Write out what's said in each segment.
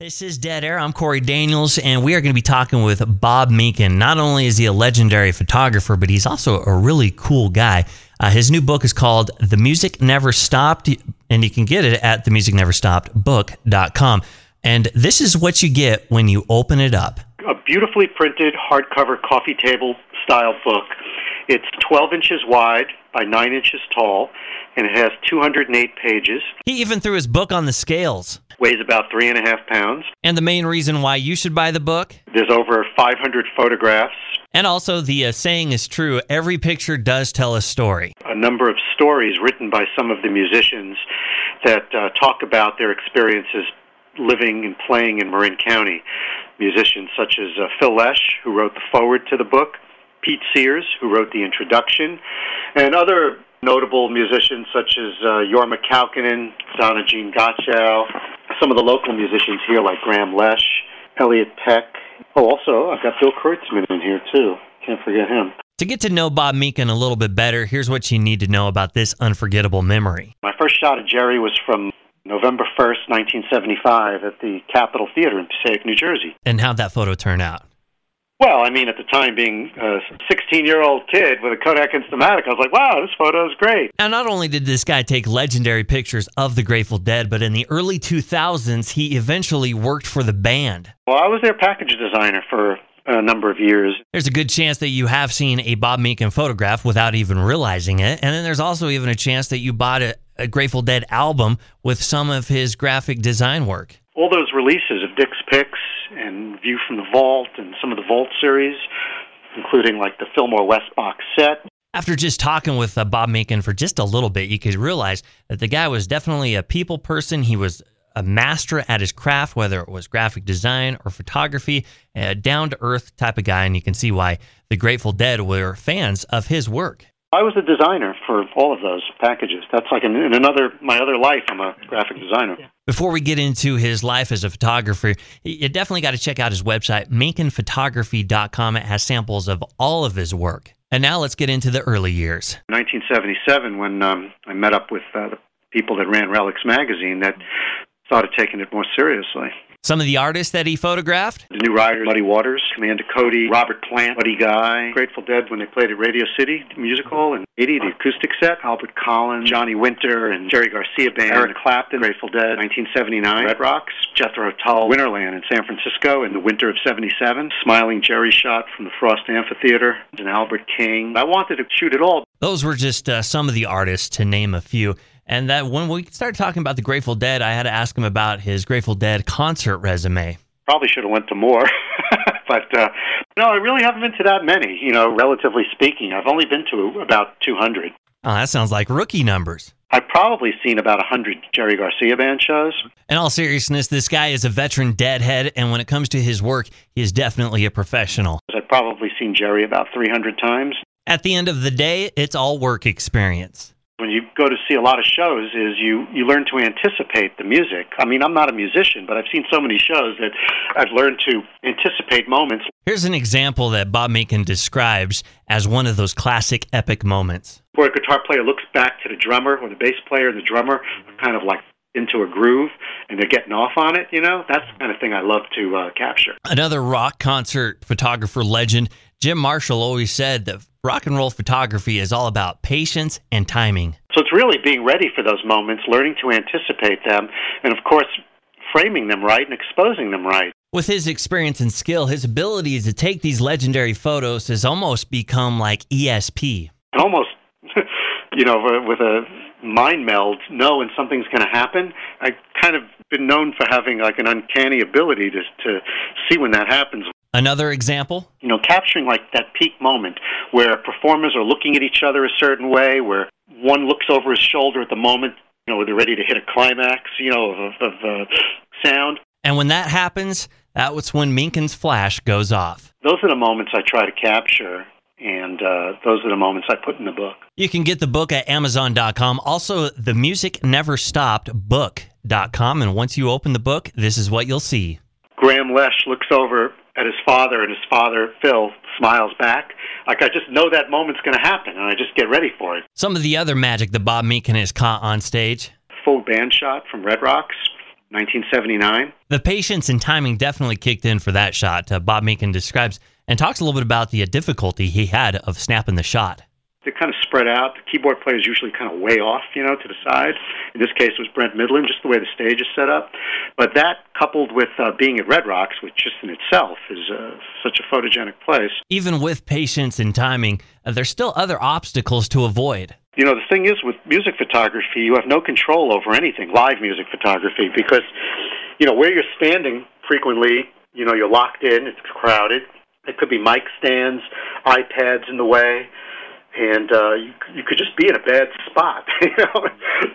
This is Dead Air. I'm Corey Daniels, and we are going to be talking with Bob Minkin. Not only is he a legendary photographer, but he's also a really cool guy. Uh, his new book is called The Music Never Stopped, and you can get it at themusicneverstoppedbook.com. And this is what you get when you open it up. A beautifully printed hardcover coffee table style book. It's 12 inches wide by 9 inches tall, and it has 208 pages. He even threw his book on the scales. Weighs about three and a half pounds. And the main reason why you should buy the book? There's over 500 photographs. And also, the uh, saying is true every picture does tell a story. A number of stories written by some of the musicians that uh, talk about their experiences living and playing in Marin County. Musicians such as uh, Phil Lesh, who wrote the foreword to the book, Pete Sears, who wrote the introduction, and other notable musicians such as uh, Jorma Kaukonen, Donna Jean Godchaux, some of the local musicians here like Graham Lesh, Elliot Peck. Oh, also, I've got Bill Kreutzmann in here too. Can't forget him. To get to know Bob Minkin a little bit better, here's what you need to know about this unforgettable memory. My first shot at Jerry was from November 1st, 1975, at the Capitol Theater in Passaic, New Jersey. And how'd that photo turn out? Well, I mean, at the time, being a 16 year old kid with a Kodak Instamatic, I was like, wow, this photo is great. Now, not only did this guy take legendary pictures of the Grateful Dead, but in the early 2000s, he eventually worked for the band. Well, I was their package designer for a number of years. There's a good chance that you have seen a Bob Minkin photograph without even realizing it. And then there's also even a chance that you bought a, a Grateful Dead album with some of his graphic design work. All those releases of Dick's Picks and View from the Vault and some of the Vault series, including like the Fillmore West box set. After just talking with uh, Bob Minkin for just a little bit, you could realize that the guy was definitely a people person. He was a master at his craft, whether it was graphic design or photography, a down to earth type of guy. And you can see why the Grateful Dead were fans of his work. I was a designer for all of those packages. That's like in, in another my other life. I'm a graphic designer. Before we get into his life as a photographer, you definitely got to check out his website, MinkinPhotography.com. It has samples of all of his work. And now let's get into the early years. 1977, when um, I met up with uh, the people that ran Relix magazine, that started taking it more seriously. Some of the artists that he photographed? The New Riders, Muddy Waters, Commander Cody, Robert Plant, Buddy Guy, Grateful Dead when they played at Radio City musical and 80, the acoustic set, Albert Collins, Johnny Winter, and Jerry Garcia Band, Eric Clapton, Grateful Dead, 1979, Red Rocks, Jethro Tull, Winterland in San Francisco in the winter of 77, Smiling Jerry shot from the Frost Amphitheater, and Albert King. I wanted to shoot it all. Those were just uh, some of the artists, to name a few. And that when we started talking about the Grateful Dead, I had to ask him about his Grateful Dead concert resume. Probably should have went to more, but uh, no, I really haven't been to that many. You know, relatively speaking, I've only been to about 200. Oh, that sounds like rookie numbers. I've probably seen about 100 Jerry Garcia band shows. In all seriousness, this guy is a veteran deadhead, and when it comes to his work, he is definitely a professional. I've probably seen Jerry about 300 times. At the end of the day, it's all work experience when you go to see a lot of shows is you you learn to anticipate the music. I mean, I'm not a musician, but I've seen so many shows that I've learned to anticipate moments. Here's an example that Bob Minkin describes as one of those classic epic moments. Where a guitar player looks back to the drummer, or the bass player and the drummer kind of like into a groove and they're getting off on it, you know? That's the kind of thing I love to uh, capture. Another rock concert photographer legend, Jim Marshall, always said that rock and roll photography is all about patience and timing. So it's really being ready for those moments, learning to anticipate them, and of course, framing them right and exposing them right. With his experience and skill, his ability to take these legendary photos has almost become like ESP. Almost, you know, with a mind meld, know when something's going to happen. I kind of been known for having like an uncanny ability to to see when that happens. Another example? You know, capturing like that peak moment where performers are looking at each other a certain way, where one looks over his shoulder at the moment, you know, they're ready to hit a climax, you know, of, of uh, sound. And when that happens, that's when Minkin's flash goes off. Those are the moments I try to capture, and uh, those are the moments I put in the book. You can get the book at Amazon.com. Also, the Music Never Stopped book.com. And once you open the book, this is what you'll see. Graham Lesh looks over at his father, and his father, Phil, smiles back. Like, I just know that moment's going to happen, and I just get ready for it. Some of the other magic that Bob Minkin has caught on stage. Full band shot from Red Rocks, 1979. The patience and timing definitely kicked in for that shot. Uh, Bob Minkin describes and talks a little bit about the difficulty he had of snapping the shot. They're kind of spread out. The keyboard player is usually kind of way off, you know, to the side. In this case, it was Brent Mydland, just the way the stage is set up. But that, coupled with uh, being at Red Rocks, which just in itself is uh, such a photogenic place. Even with patience and timing, uh, there's still other obstacles to avoid. You know, the thing is with music photography, you have no control over anything, live music photography, because, you know, where you're standing frequently, you know, you're locked in, it's crowded. It could be mic stands, iPads in the way, and uh, you, you could just be in a bad spot. you know,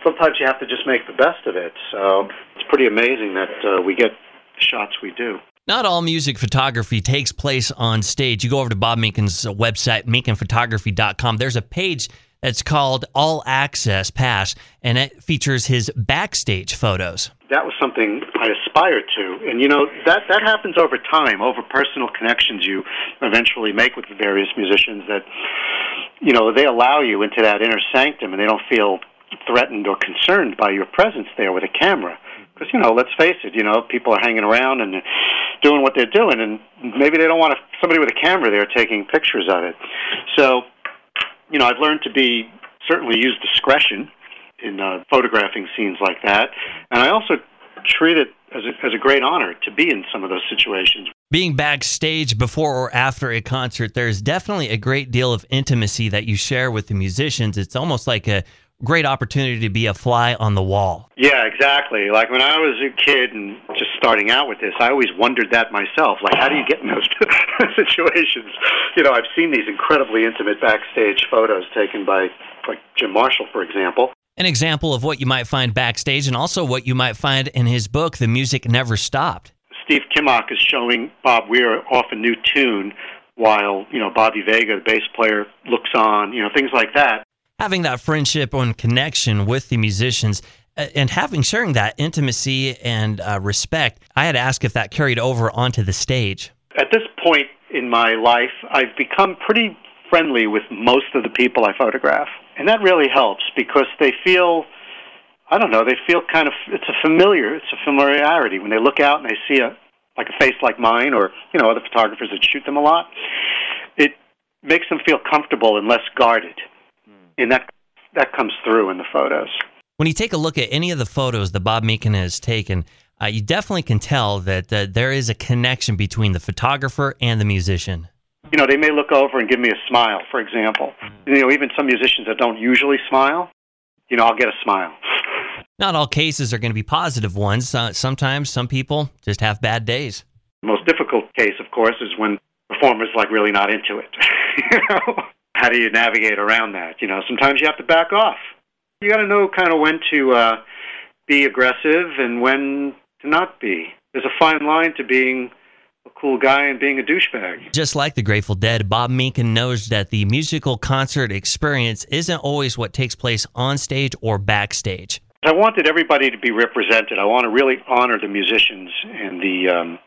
sometimes you have to just make the best of it. So it's pretty amazing that uh, we get the shots we do. Not all music photography takes place on stage. You go over to Bob Minkin's website, minkinphotography.com. There's a page that's called All Access Pass, and it features his backstage photos. That was something I aspired to, and you know that that happens over time, over personal connections you eventually make with the various musicians. That you know they allow you into that inner sanctum, and they don't feel threatened or concerned by your presence there with a camera. Because you know, let's face it, you know, people are hanging around and doing what they're doing, and maybe they don't want somebody with a camera there taking pictures of it. So you know, I've learned to be certainly use discretion in uh, photographing scenes like that, and I also treat it as a, as a great honor to be in some of those situations. Being backstage before or after a concert, there's definitely a great deal of intimacy that you share with the musicians. It's almost like a great opportunity to be a fly on the wall. Yeah, exactly. Like when I was a kid and just starting out with this, I always wondered that myself. Like, how do you get in those situations? You know, I've seen these incredibly intimate backstage photos taken by, like Jim Marshall, for example. An example of what you might find backstage and also what you might find in his book, The Music Never Stopped. Steve Kimock is showing Bob Weir off a new tune while, you know, Bobby Vega, the bass player, looks on, you know, things like that having that friendship and connection with the musicians uh, and having sharing that intimacy and uh, respect, I had to ask if that carried over onto the stage. At this point in my life, I've become pretty friendly with most of the people I photograph. And that really helps because they feel, I don't know, they feel kind of, it's a familiar, it's a familiarity. When they look out and they see a, like a face like mine or, you know, other photographers that shoot them a lot, it makes them feel comfortable and less guarded and that that comes through in the photos. When you take a look at any of the photos that Bob Minkin has taken, uh, you definitely can tell that uh, there is a connection between the photographer and the musician. You know, they may look over and give me a smile, for example. Mm-hmm. You know, even some musicians that don't usually smile, you know, I'll get a smile. Not all cases are going to be positive ones. Uh, sometimes some people just have bad days. The most difficult case, of course, is when performers like really not into it. you know? how do you navigate around that? You know, sometimes you have to back off. You got to know kind of when to uh, be aggressive and when to not be. There's a fine line to being a cool guy and being a douchebag. Just like the Grateful Dead, Bob Minkin knows that the musical concert experience isn't always what takes place on stage or backstage. I wanted everybody to be represented. I want to really honor the musicians and the um,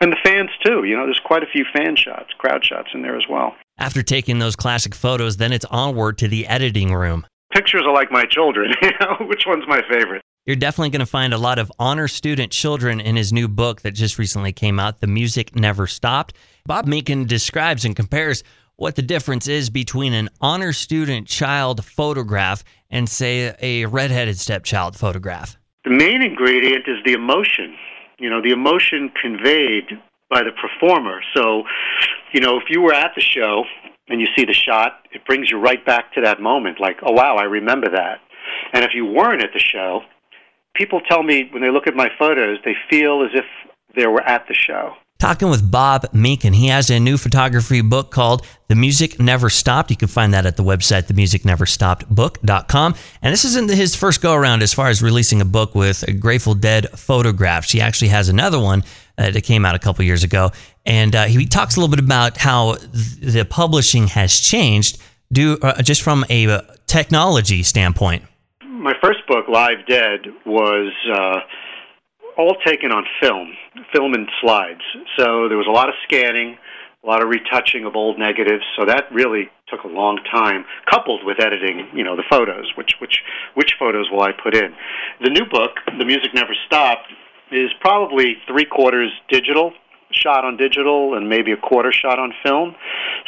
and the fans too. You know, there's quite a few fan shots, crowd shots in there as well. After taking those classic photos, then it's onward to the editing room. Pictures are like my children. You know, which one's my favorite? You're definitely going to find a lot of honor student children in his new book that just recently came out, The Music Never Stopped. Bob Minkin describes and compares what the difference is between an honor student child photograph and, say, a redheaded stepchild photograph. The main ingredient is the emotion you know, the emotion conveyed by the performer. So, you know, if you were at the show and you see the shot, it brings you right back to that moment, like, oh, wow, I remember that. And if you weren't at the show, people tell me when they look at my photos, they feel as if they were at the show. Talking with Bob Minkin. He has a new photography book called The Music Never Stopped. You can find that at the website, themusicneverstoppedbook.com. And this isn't his first go around as far as releasing a book with Grateful Dead photographs. He actually has another one uh, that came out a couple years ago. And uh, he talks a little bit about how the publishing has changed due, uh, just from a uh, technology standpoint. My first book, Live Dead, was uh, all taken on film, film and slides. So there was a lot of scanning, a lot of retouching of old negatives. So that really took a long time, coupled with editing, you know, the photos. Which which which photos will I put in? The new book, The Music Never Stopped, is probably three quarters digital, shot on digital, and maybe a quarter shot on film.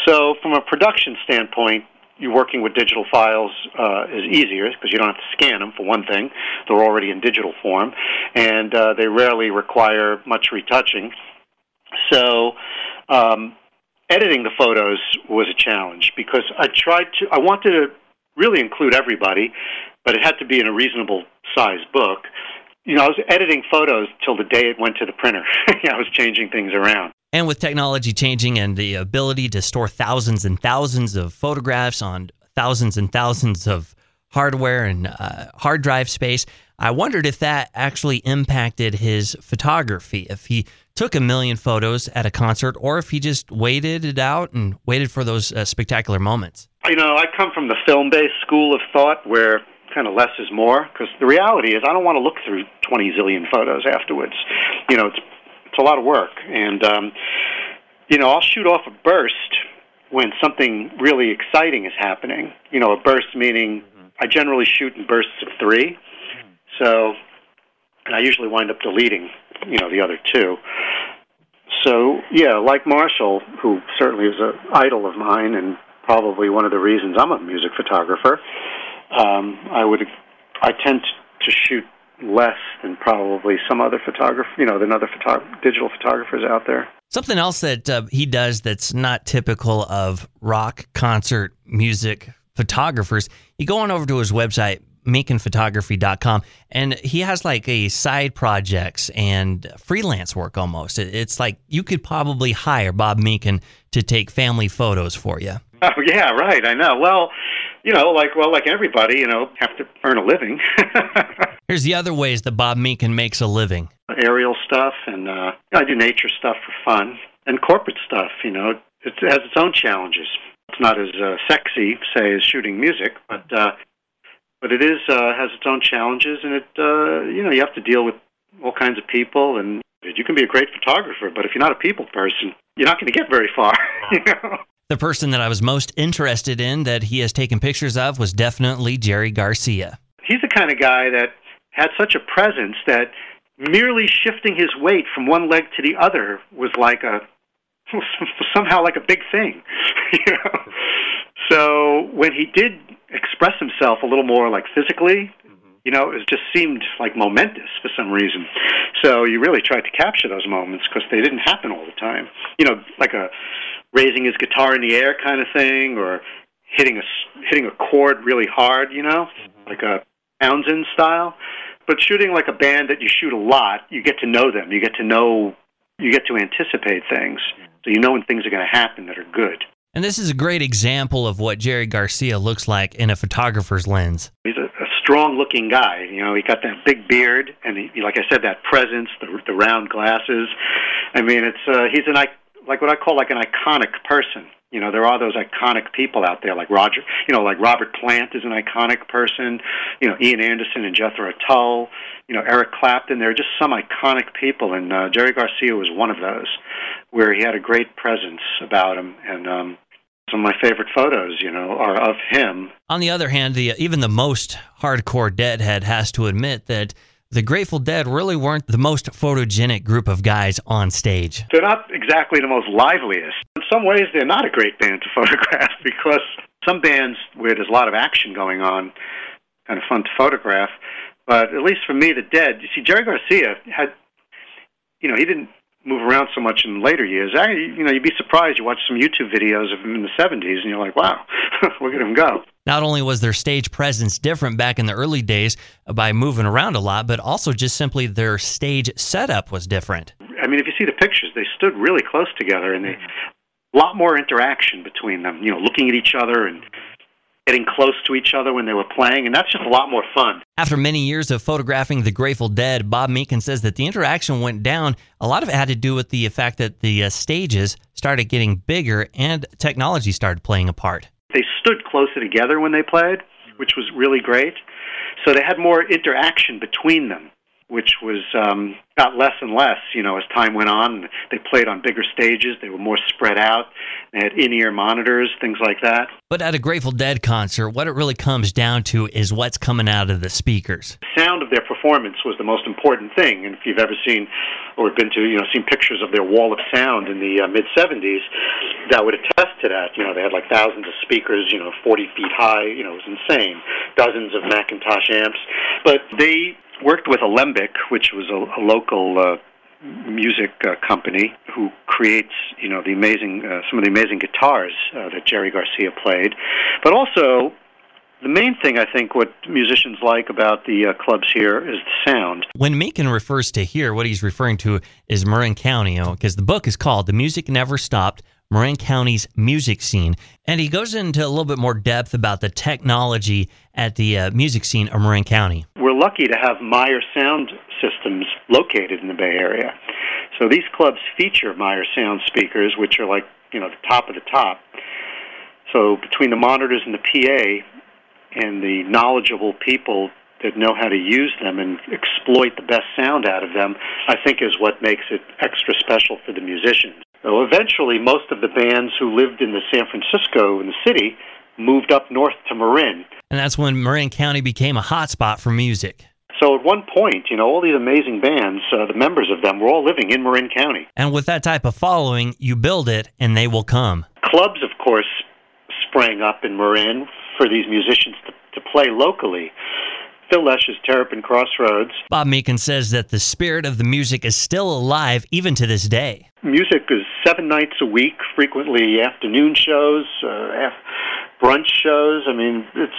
So, from a production standpoint, you working with digital files uh, is easier because you don't have to scan them for one thing; they're already in digital form, and uh, they rarely require much retouching. So, um, editing the photos was a challenge because I tried to. I wanted to really include everybody, but it had to be in a reasonable size book. You know, I was editing photos till the day it went to the printer. I was changing things around. And with technology changing and the ability to store thousands and thousands of photographs on thousands and thousands of hardware and uh, hard drive space, I wondered if that actually impacted his photography. If he took a million photos at a concert or if he just waited it out and waited for those uh, spectacular moments. You know, I come from the film based school of thought where kind of less is more because the reality is I don't want to look through 20 zillion photos afterwards. You know, it's it's a lot of work, and um, you know I'll shoot off a burst when something really exciting is happening. You know, a burst meaning mm-hmm. I generally shoot in bursts of 3 mm-hmm. so and I usually wind up deleting you know the other two. So yeah, like Marshall, who certainly is an idol of mine and probably one of the reasons I'm a music photographer. Um, I would I tend to shoot less than probably some other photographer, you know, than other digital photographers out there. Something else that uh, he does that's not typical of rock concert music photographers. You go on over to his website, minkinphotography.com, and he has like a side projects and freelance work almost. It's like you could probably hire Bob Minkin to take family photos for you. Oh yeah, right. I know. Well, you know, like well, like everybody, you know, have to earn a living. Here's the other ways that Bob Minkin makes a living. Aerial stuff, and uh, I do nature stuff for fun, and corporate stuff. You know, it has its own challenges. It's not as uh, sexy, say, as shooting music, but uh, but it is uh, has its own challenges, and it uh, you know you have to deal with all kinds of people, and you can be a great photographer, but if you're not a people person, you're not going to get very far. You know. The person that I was most interested in that he has taken pictures of was definitely Jerry Garcia. He's the kind of guy that had such a presence that merely shifting his weight from one leg to the other was like a somehow like a big thing. you know? So when he did express himself a little more like physically, mm-hmm. you know, it just seemed like momentous for some reason. So you really tried to capture those moments because they didn't happen all the time. You know, like a raising his guitar in the air kind of thing, or hitting a hitting a chord really hard. You know, mm-hmm. like a Townshend style. But shooting like a band that you shoot a lot, you get to know them. You get to know, you get to anticipate things. So you know when things are going to happen that are good. And this is a great example of what Jerry Garcia looks like in a photographer's lens. He's a, a strong-looking guy. You know, he got that big beard, and he, like I said, that presence, the, the round glasses. I mean, it's uh, he's an like what I call like an iconic person. You know, there are those iconic people out there, like Roger. You know, like Robert Plant is an iconic person. You know, Ian Anderson and Jethro Tull. You know, Eric Clapton. There are just some iconic people, and uh, Jerry Garcia was one of those, where he had a great presence about him, and um, some of my favorite photos, you know, are of him. On the other hand, the even the most hardcore deadhead has to admit that the Grateful Dead really weren't the most photogenic group of guys on stage. They're not exactly the most liveliest. In some ways, they're not a great band to photograph because some bands where there's a lot of action going on, kind of fun to photograph. But at least for me, the Dead, you see, Jerry Garcia had, you know, he didn't move around so much in later years. I, you know, you'd be surprised. You watch some YouTube videos of him in the '70s, and you're like, "Wow, look at him go." Not only was their stage presence different back in the early days by moving around a lot, but also just simply their stage setup was different. I mean, if you see the pictures, they stood really close together, and they a lot more interaction between them. You know, looking at each other and getting close to each other when they were playing, and that's just a lot more fun. After many years of photographing the Grateful Dead, Bob Minkin says that the interaction went down. A lot of it had to do with the fact that the uh, stages started getting bigger and technology started playing a part. They stood closer together when they played, which was really great. So they had more interaction between them. Which was um, got less and less, you know, as time went on. They played on bigger stages. They were more spread out. They had in-ear monitors, things like that. But at a Grateful Dead concert, what it really comes down to is what's coming out of the speakers. The sound of their performance was the most important thing. And if you've ever seen or been to, you know, seen pictures of their wall of sound in the uh, mid 70s, that would attest to that. You know, they had like thousands of speakers, you know, 40 feet high. You know, it was insane. Dozens of McIntosh amps. But they worked with Alembic, which was a, a local uh, music uh, company who creates you know the amazing uh, some of the amazing guitars uh, that Jerry Garcia played, but also the main thing I think what musicians like about the uh, clubs here is the sound. When Minkin refers to here, what he's referring to is Marin County, because the book is called "The Music Never Stopped." Marin County's music scene. And he goes into a little bit more depth about the technology at the uh, music scene of Marin County. We're lucky to have Meyer Sound Systems located in the Bay Area. So these clubs feature Meyer sound speakers, which are like, you know, the top of the top. So between the monitors and the PA and the knowledgeable people that know how to use them and exploit the best sound out of them, I think is what makes it extra special for the musicians. So eventually, most of the bands who lived in the San Francisco in the city moved up north to Marin. And that's when Marin County became a hotspot for music. So at one point, you know, all these amazing bands, uh, the members of them were all living in Marin County. And with that type of following, you build it and they will come. Clubs, of course, sprang up in Marin for these musicians to, to play locally. Phil Lesh's Terrapin Crossroads. Bob Minkin says that the spirit of the music is still alive even to this day. Music is seven nights a week, frequently afternoon shows, uh, brunch shows. I mean, it's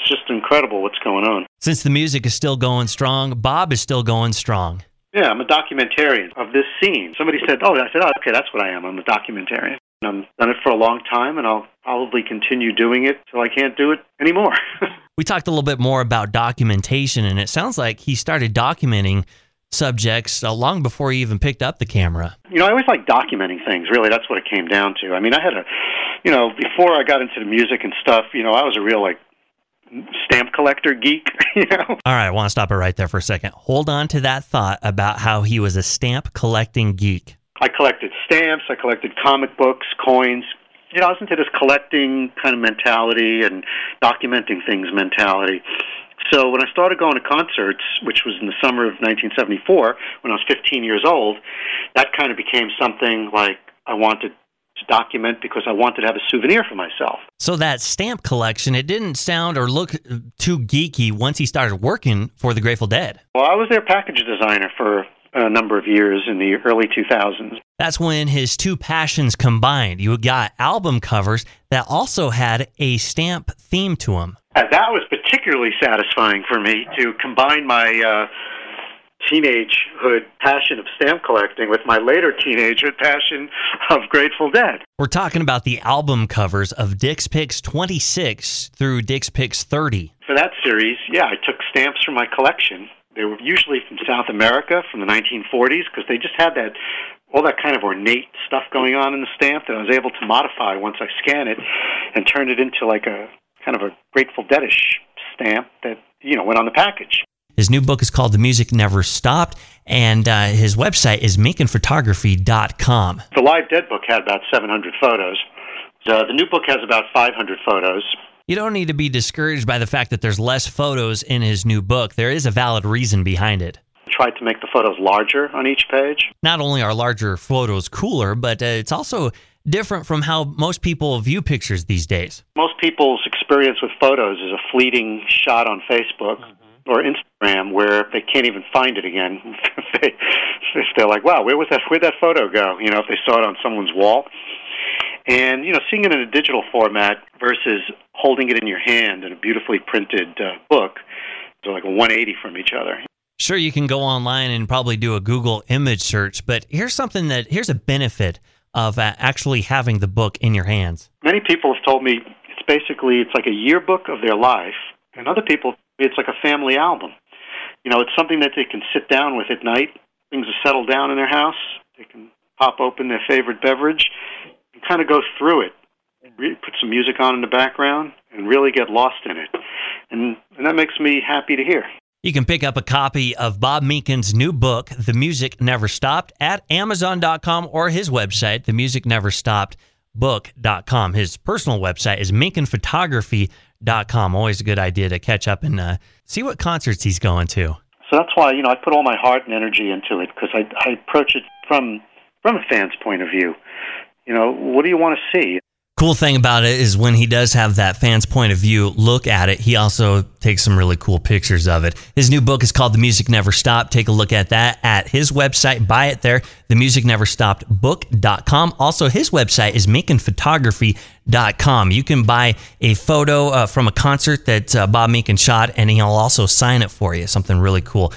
it's just incredible what's going on. Since the music is still going strong, Bob is still going strong. Yeah, I'm a documentarian of this scene. Somebody said, "Oh," I said, "Oh, okay, that's what I am. I'm a documentarian." I've done it for a long time, and I'll probably continue doing it till I can't do it anymore. we talked a little bit more about documentation, and it sounds like he started documenting subjects uh, long before he even picked up the camera. You know, I always like documenting things. Really, that's what it came down to. I mean, I had a, you know, before I got into the music and stuff, you know, I was a real like stamp collector geek, you know. All right, I want to stop it right there for a second. Hold on to that thought about how he was a stamp collecting geek. I collected stamps, I collected comic books, coins. You know, I was into this collecting kind of mentality and documenting things mentality. So when I started going to concerts, which was in the summer of 1974, when I was 15 years old, that kind of became something like I wanted to document because I wanted to have a souvenir for myself. So that stamp collection, it didn't sound or look too geeky once he started working for the Grateful Dead. Well, I was their package designer for a number of years in the early 2000s. That's when his two passions combined. You got album covers that also had a stamp theme to them. And that was particularly satisfying for me to combine my uh, teenagehood passion of stamp collecting with my later teenagehood passion of Grateful Dead. We're talking about the album covers of Dick's Picks 26 through Dick's Picks 30. For that series, yeah, I took stamps from my collection. They were usually from South America from the 1940s because they just had that all that kind of ornate stuff going on in the stamp that I was able to modify once I scan it and turn it into like a kind of a Grateful Deadish stamp that you know went on the package. His new book is called The Music Never Stopped, and uh, his website is minkinphotography.com. The Live Dead book had about 700 photos. Uh, the new book has about 500 photos. You don't need to be discouraged by the fact that there's less photos in his new book. There is a valid reason behind it. Tried to make the photos larger on each page. Not only are larger photos cooler, but uh, it's also different from how most people view pictures these days. Most people's experience with photos is a fleeting shot on Facebook mm-hmm. or Instagram where they can't even find it again. if, they, if they're like, "Wow, where was that? Where'd that photo go?" You know, if they saw it on someone's wall. And you know, seeing it in a digital format versus holding it in your hand in a beautifully printed uh, book, they're like a 180 from each other. Sure, you can go online and probably do a Google image search, but here's something that here's a benefit of uh, actually having the book in your hands. Many people have told me it's basically it's like a yearbook of their life, and other people it's like a family album. You know, it's something that they can sit down with at night. Things are settled down in their house. They can pop open their favorite beverage and kind of go through it. Put some music on in the background and really get lost in it, and and that makes me happy to hear. You can pick up a copy of Bob Minkin's new book, The Music Never Stopped, at Amazon.com or his website, themusicneverstoppedbook.com. His personal website is MinkinPhotography.com. Always a good idea to catch up and uh, see what concerts he's going to. So that's why you know I put all my heart and energy into it because I, I approach it from from a fan's point of view. You know, what do you want to see? cool thing about it is when he does have that fan's point of view look at it, he also takes some really cool pictures of it. His new book is called The Music Never Stopped. Take a look at that at his website. Buy it there, themusicneverstoppedbook.com. Also, his website is minkinphotography.com. You can buy a photo uh, from a concert that uh, Bob Minkin shot, and he'll also sign it for you. Something really cool.